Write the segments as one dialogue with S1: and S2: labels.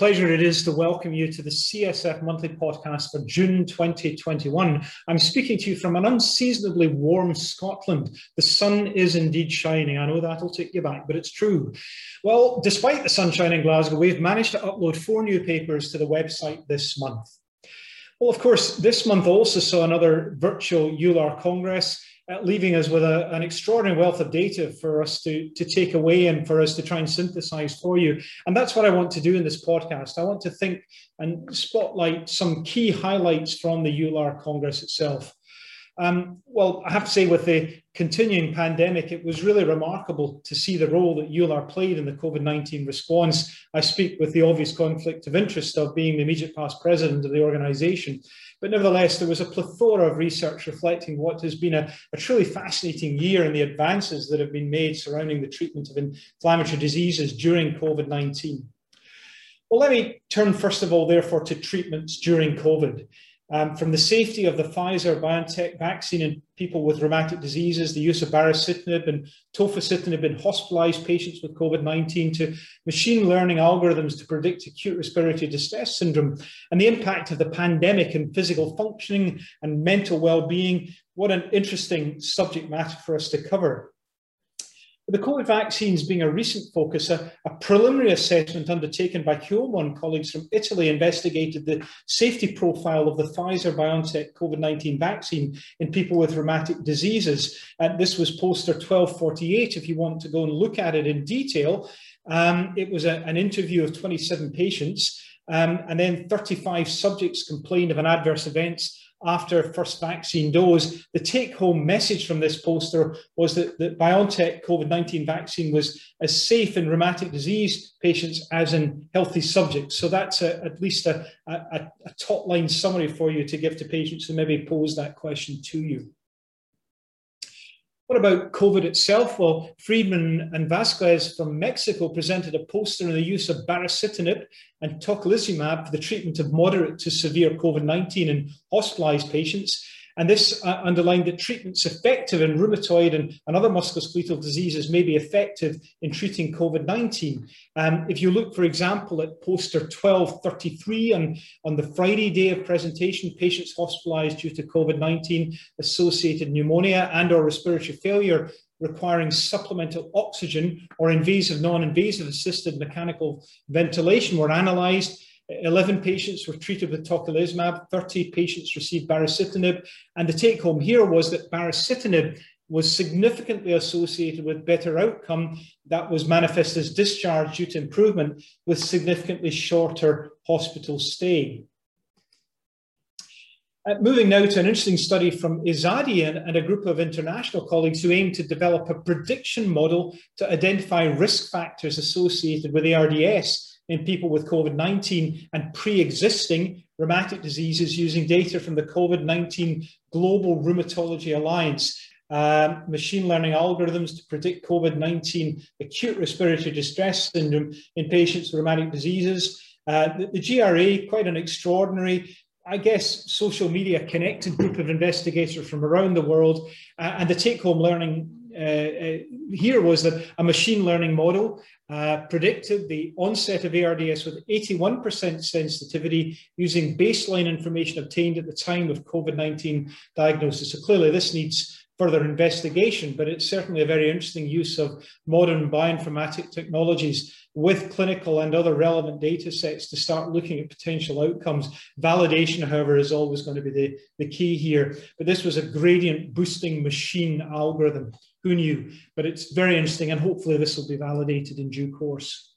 S1: pleasure it is to welcome you to the CSF monthly podcast for June 2021. I'm speaking to you from an unseasonably warm Scotland. The sun is indeed shining. I know that'll take you back, but it's true. Well, despite the sunshine in Glasgow, we've managed to upload four new papers to the website this month. Well, of course, this month also saw another virtual EULAR Congress leaving us with a, an extraordinary wealth of data for us to, to take away and for us to try and synthesize for you. And that's what I want to do in this podcast. I want to think and spotlight some key highlights from the EULAR Congress itself. Um, well, I have to say, with the continuing pandemic, it was really remarkable to see the role that EULAR played in the COVID 19 response. I speak with the obvious conflict of interest of being the immediate past president of the organisation. But nevertheless, there was a plethora of research reflecting what has been a, a truly fascinating year in the advances that have been made surrounding the treatment of inflammatory diseases during COVID 19. Well, let me turn first of all, therefore, to treatments during COVID. Um, from the safety of the Pfizer BioNTech vaccine in people with rheumatic diseases, the use of baricitinib and tofacitinib in hospitalized patients with COVID 19, to machine learning algorithms to predict acute respiratory distress syndrome, and the impact of the pandemic in physical functioning and mental well being. What an interesting subject matter for us to cover. The COVID vaccines being a recent focus, a, a preliminary assessment undertaken by Chioma and colleagues from Italy investigated the safety profile of the Pfizer BioNTech COVID 19 vaccine in people with rheumatic diseases. And this was poster 1248 if you want to go and look at it in detail. Um, it was a, an interview of 27 patients, um, and then 35 subjects complained of an adverse events after first vaccine dose. The take home message from this poster was that the BioNTech COVID 19 vaccine was as safe in rheumatic disease patients as in healthy subjects. So that's a, at least a, a, a top line summary for you to give to patients who maybe pose that question to you. What about COVID itself? Well, Friedman and Vasquez from Mexico presented a poster on the use of baricitinib and tocilizumab for the treatment of moderate to severe COVID 19 in hospitalized patients. And this uh, underlined that treatments effective in rheumatoid and, and other musculoskeletal diseases may be effective in treating COVID 19. Um, if you look, for example, at poster 1233 on, on the Friday day of presentation, patients hospitalized due to COVID 19 associated pneumonia and or respiratory failure requiring supplemental oxygen or invasive non-invasive assisted mechanical ventilation were analyzed 11 patients were treated with tocilizumab, 30 patients received baricitinib, and the take home here was that baricitinib was significantly associated with better outcome that was manifest as discharge due to improvement with significantly shorter hospital stay. Uh, moving now to an interesting study from Izadi and, and, a group of international colleagues who aim to develop a prediction model to identify risk factors associated with ARDS in people with COVID 19 and pre existing rheumatic diseases using data from the COVID 19 Global Rheumatology Alliance. Um, machine learning algorithms to predict COVID 19 acute respiratory distress syndrome in patients with rheumatic diseases. Uh, the, the GRA, quite an extraordinary I guess, social media connected group of investigators from around the world. Uh, and the take home learning here was that a machine learning model uh, predicted the onset of ARDS with 81% sensitivity using baseline information obtained at the time of COVID 19 diagnosis. So clearly, this needs further investigation, but it's certainly a very interesting use of modern bioinformatic technologies with clinical and other relevant data sets to start looking at potential outcomes. Validation, however, is always going to be the, the key here. But this was a gradient boosting machine algorithm. Who knew? But it's very interesting, and hopefully, this will be validated in due course.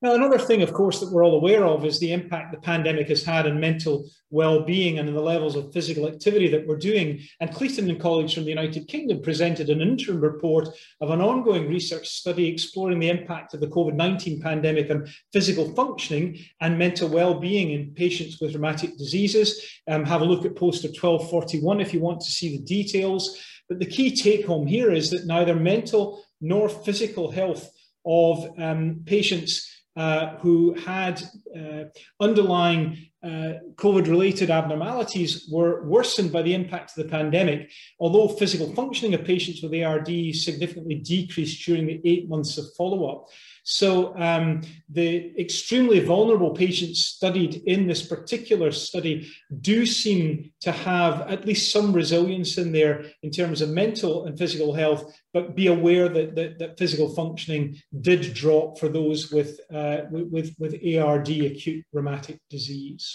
S1: Now, another thing, of course, that we're all aware of is the impact the pandemic has had on mental well-being and the levels of physical activity that we're doing. And Clayton and colleagues from the United Kingdom presented an interim report of an ongoing research study exploring the impact of the COVID-19 pandemic on physical functioning and mental well-being in patients with rheumatic diseases. Um, have a look at poster 1241 if you want to see the details. But the key take home here is that neither mental nor physical health of um, patients uh, who had uh, underlying uh, COVID-related abnormalities were worsened by the impact of the pandemic, although physical functioning of patients with ARD significantly decreased during the eight months of follow-up. So um, the extremely vulnerable patients studied in this particular study do seem to have at least some resilience in there in terms of mental and physical health, but be aware that, that, that physical functioning did drop for those with, uh, with, with ARD, acute rheumatic disease.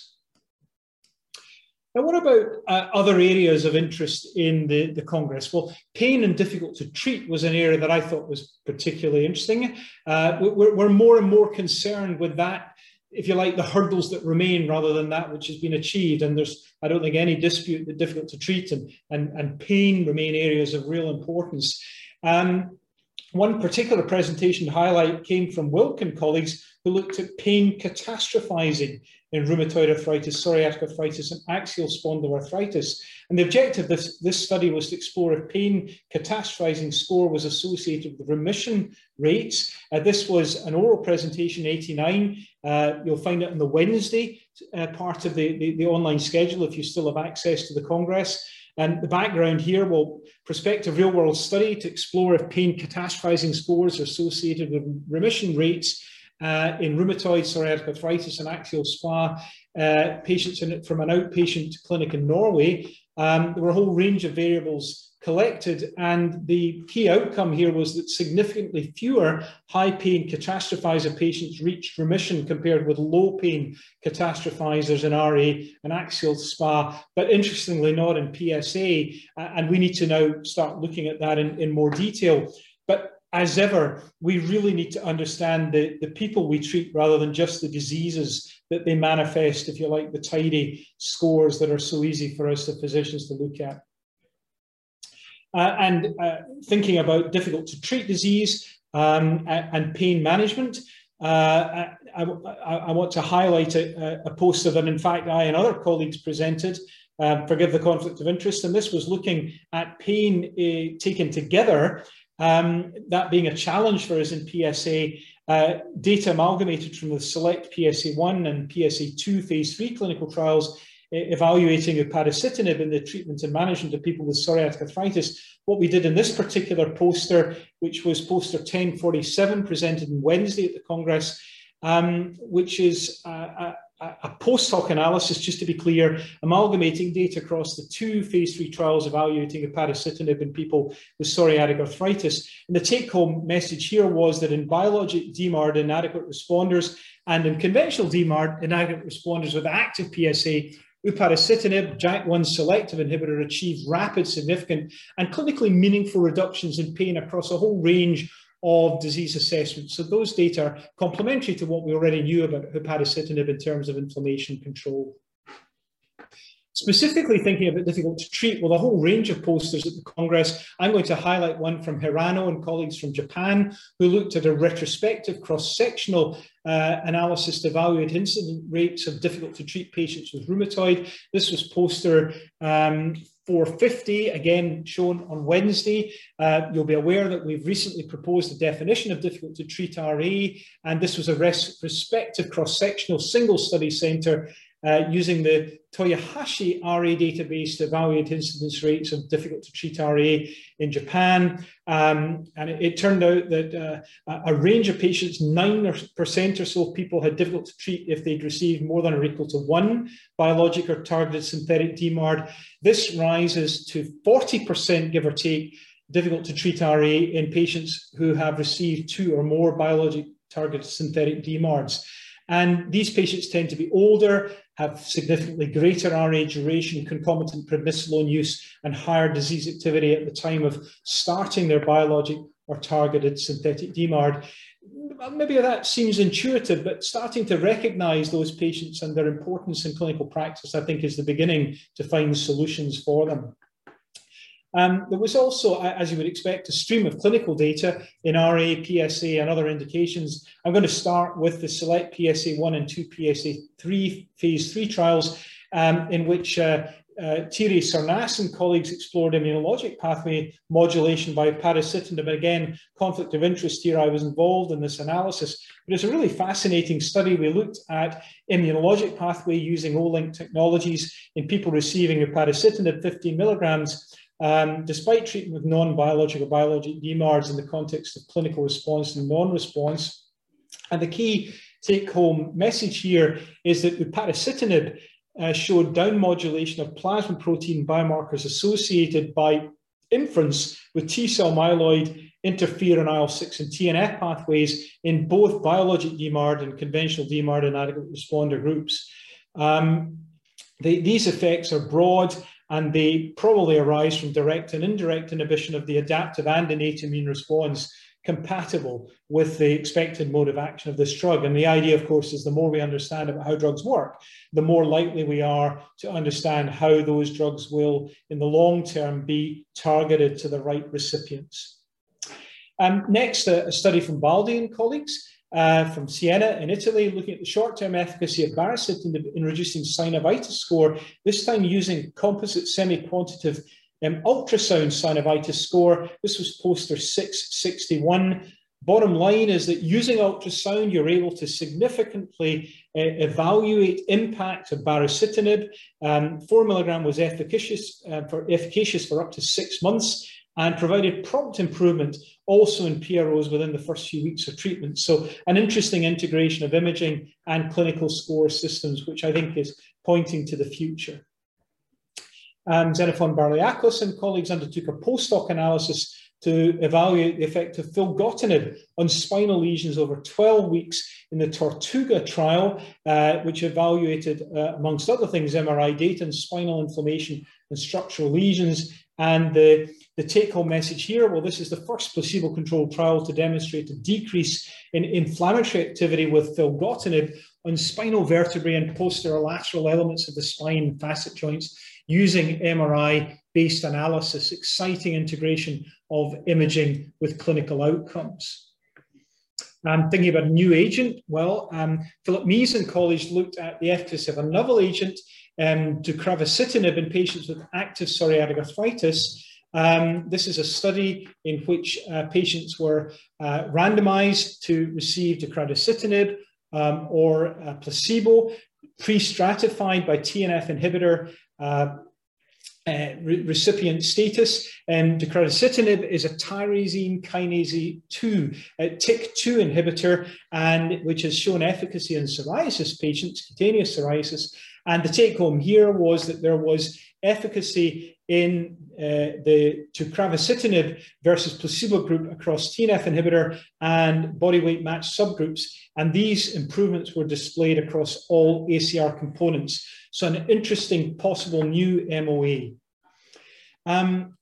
S1: Now, what about uh, other areas of interest in the, the Congress? Well, pain and difficult to treat was an area that I thought was particularly interesting. Uh, we're, we're, more and more concerned with that, if you like, the hurdles that remain rather than that which has been achieved. And there's, I don't think, any dispute that difficult to treat and, and, and pain remain areas of real importance. Um, one particular presentation highlight came from Wilkin colleagues who looked at pain catastrophizing in rheumatoid arthritis, psoriatic arthritis, and axial spondyloarthritis. And the objective of this, this study was to explore if pain catastrophizing score was associated with remission rates. Uh, this was an oral presentation 89. Uh, you'll find it on the Wednesday uh, part of the, the, the online schedule if you still have access to the Congress. And the background here, well, prospective real world study to explore if pain catastrophizing scores are associated with remission rates uh, in rheumatoid, psoriatic arthritis, and axial SpA uh, patients in, from an outpatient clinic in Norway. Um, there were a whole range of variables collected, and the key outcome here was that significantly fewer high pain catastrophizer patients reached remission compared with low pain catastrophizers in RA and axial SpA, but interestingly not in PSA. And we need to now start looking at that in, in more detail. As ever, we really need to understand the, the people we treat rather than just the diseases that they manifest, if you like, the tidy scores that are so easy for us, the physicians, to look at. Uh, and uh, thinking about difficult to treat disease um, and pain management, uh, I, I, I, want to highlight a, a, poster that, in fact, I and other colleagues presented. Um, forgive the conflict of interest, and this was looking at pain uh, taken together um, that being a challenge for us in PSA, uh, data amalgamated from the select PSA1 and PSA2 phase 3 clinical trials evaluating upadacitinib in the treatment and management of people with psoriatic arthritis. What we did in this particular poster, which was poster 1047 presented on Wednesday at the Congress, um, which is uh, a post hoc analysis, just to be clear, amalgamating data across the two phase three trials evaluating upadacitinib in people with psoriatic arthritis. And the take home message here was that in biologic DMARD inadequate responders and in conventional DMARD inadequate responders with active PSA, upadacitinib, JAK1 selective inhibitor, achieved rapid, significant, and clinically meaningful reductions in pain across a whole range of disease assessment. So those data are complementary to what we already knew about upadacitinib in terms of inflammation control. Specifically thinking about difficult to treat, well, a whole range of posters at the Congress. I'm going to highlight one from Hirano and colleagues from Japan, who looked at a retrospective cross-sectional uh, analysis to evaluate incident rates of difficult to treat patients with rheumatoid. This was poster um, 450, again shown on Wednesday. Uh, you'll be aware that we've recently proposed a definition of difficult to treat RA, and this was a respective cross-sectional single study centre uh, using the Toyohashi RA database to evaluate incidence rates of difficult to treat RA in Japan. Um, and it, it, turned out that uh, a range of patients, 9% or so people had difficult to treat if they'd received more than or equal to one biologic or targeted synthetic DMARD. This rises to 40%, give or take, difficult to treat RA in patients who have received two or more biologic targeted synthetic DMARDs. And these patients tend to be older, have significantly greater RA duration, concomitant prednisolone use, and higher disease activity at the time of starting their biologic or targeted synthetic DMARD. Maybe that seems intuitive, but starting to recognize those patients and their importance in clinical practice, I think, is the beginning to find solutions for them. Um, there was also, as you would expect, a stream of clinical data in RA, PSA, and other indications. I'm going to start with the select PSA 1 and 2 PSA 3 phase 3 trials, um, in which uh, uh, Thierry Sornasse and colleagues explored immunologic pathway modulation by upadacitinib. Again, conflict of interest here, I was involved in this analysis. But it's a really fascinating study. We looked at immunologic pathway using Olink technologies in people receiving upadacitinib 15 milligrams um, despite treatment with non-biological biologic DMARDs in the context of clinical response and non-response. And the key take-home message here is that upadacitinib uh, showed down modulation of plasma protein biomarkers associated by inference with T cell myeloid, interferon, IL-6 and TNF pathways in both biologic DMARD and conventional DMARD inadequate responder groups. Um, they, these effects are broad and they probably arise from direct and indirect inhibition of the adaptive and innate immune response compatible with the expected mode of action of this drug. And the idea, of course, is the more we understand about how drugs work, the more likely we are to understand how those drugs will, in the long term, be targeted to the right recipients. Um, next, a, a study from Baldi and colleagues uh, from Siena in Italy, looking at the short-term efficacy of baricitinib in reducing synovitis score, this time using composite semi-quantitative um, ultrasound synovitis score. This was poster 661. Bottom line is that using ultrasound, you're able to significantly uh, evaluate impact of baricitinib. Um, four milligram was efficacious, uh, for, efficacious for up to six months and provided prompt improvement also in PROs within the first few weeks of treatment. So an interesting integration of imaging and clinical score systems, which I think is pointing to the future. Um, Xenofon Baraliakos and colleagues undertook a post-hoc analysis to evaluate the effect of filgotinib on spinal lesions over 12 weeks in the Tortuga trial, uh, which evaluated, uh, amongst other things, MRI data and spinal inflammation and structural lesions. And the, the take-home message here, well, this is the first placebo-controlled trial to demonstrate a decrease in inflammatory activity with filgotinib on spinal vertebrae and posterolateral elements of the spine facet joints using MRI-based analysis, exciting integration of imaging with clinical outcomes. Um, thinking about a new agent, well, um, Philip Mease and colleagues looked at the efficacy of a novel agent, um, deucravacitinib, in patients with active psoriatic arthritis. Um, this is a study in which uh, patients were uh, randomized to receive deucravacitinib um, or placebo, pre-stratified by TNF inhibitor uh, uh, re recipient status. And deucravacitinib is a tyrosine kinase 2, a TYK2 inhibitor, and which has shown efficacy in psoriasis patients, cutaneous psoriasis. And the take home here was that there was efficacy in uh, the deucravacitinib versus placebo group across TNF inhibitor and body weight match subgroups. And these improvements were displayed across all ACR components. So an interesting possible new MOA. Um,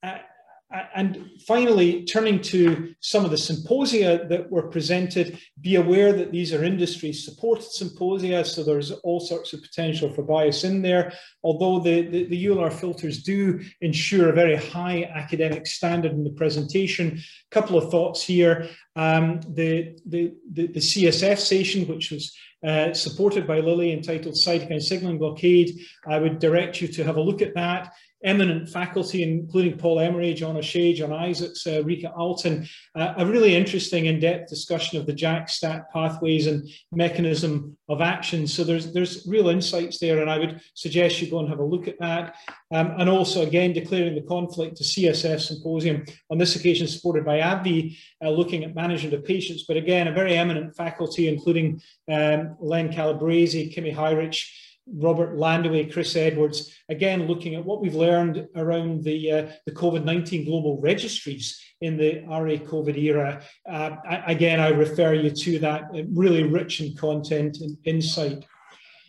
S1: and finally, turning to some of the symposia that were presented, be aware that these are industry supported symposia, so there's all sorts of potential for bias in there. Although the, the, the EULAR filters do ensure a very high academic standard in the presentation. A couple of thoughts here. Um, the, the, the, the CSF session, which was uh, supported by Lilly entitled Cytokine Signaling Blockade. I would direct you to have a look at that eminent faculty, including Paul Emery, John O'Shea, John Isaacs, uh, Rieke Alten, uh, a really interesting in-depth discussion of the JAK-STAT pathways and mechanism of action. So there's, there's real insights there, and I would suggest you go and have a look at that. Um, and also, again, declaring the conflict to CSF symposium, on this occasion supported by AbbVie, uh, looking at management of patients, but again, a very eminent faculty, including um, Len Calabrese, Kimme Hyrich, Robert Landewé, Chris Edwards, again looking at what we've learned around the, uh, the COVID-19 global registries in the RA COVID era. Uh, again, I refer you to that uh, really rich in content and insight.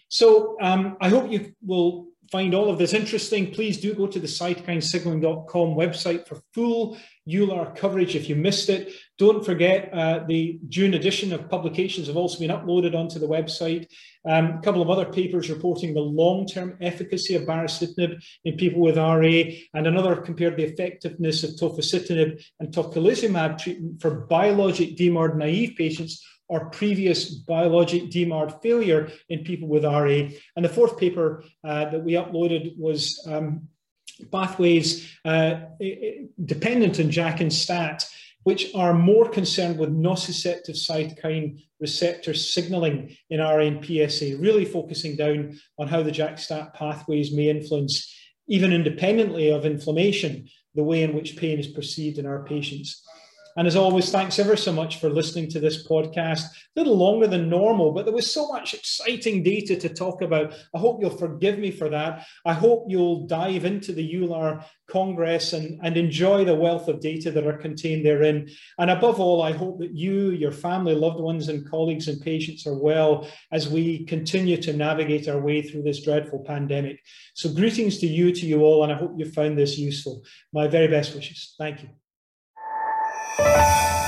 S1: So um, I hope you will find all of this interesting, please do go to the cytokinesignaling.com website for full EULAR coverage if you missed it. Don't forget uh, the June edition of publications have also been uploaded onto the website. Um, a couple of other papers reporting the long-term efficacy of baricitinib in people with RA, and another compared the effectiveness of tofacitinib and tocilizumab treatment for biologic DMARD naive patients or previous biologic DMARD failure in people with RA. And the fourth paper uh, that we uploaded was um, pathways uh, dependent on JAK and STAT, which are more concerned with nociceptive cytokine receptor signaling in RA and PSA, really focusing down on how the JAK-STAT pathways may influence, even independently of inflammation, the way in which pain is perceived in our patients. And as always, thanks ever so much for listening to this podcast. A little longer than normal, but there was so much exciting data to talk about. I hope you'll forgive me for that. I hope you'll dive into the EULAR Congress and, and enjoy the wealth of data that are contained therein. And above all, I hope that you, your family, loved ones, and colleagues and patients are well as we continue to navigate our way through this dreadful pandemic. So, greetings to you, to you all, and I hope you found this useful. My very best wishes. Thank you. Música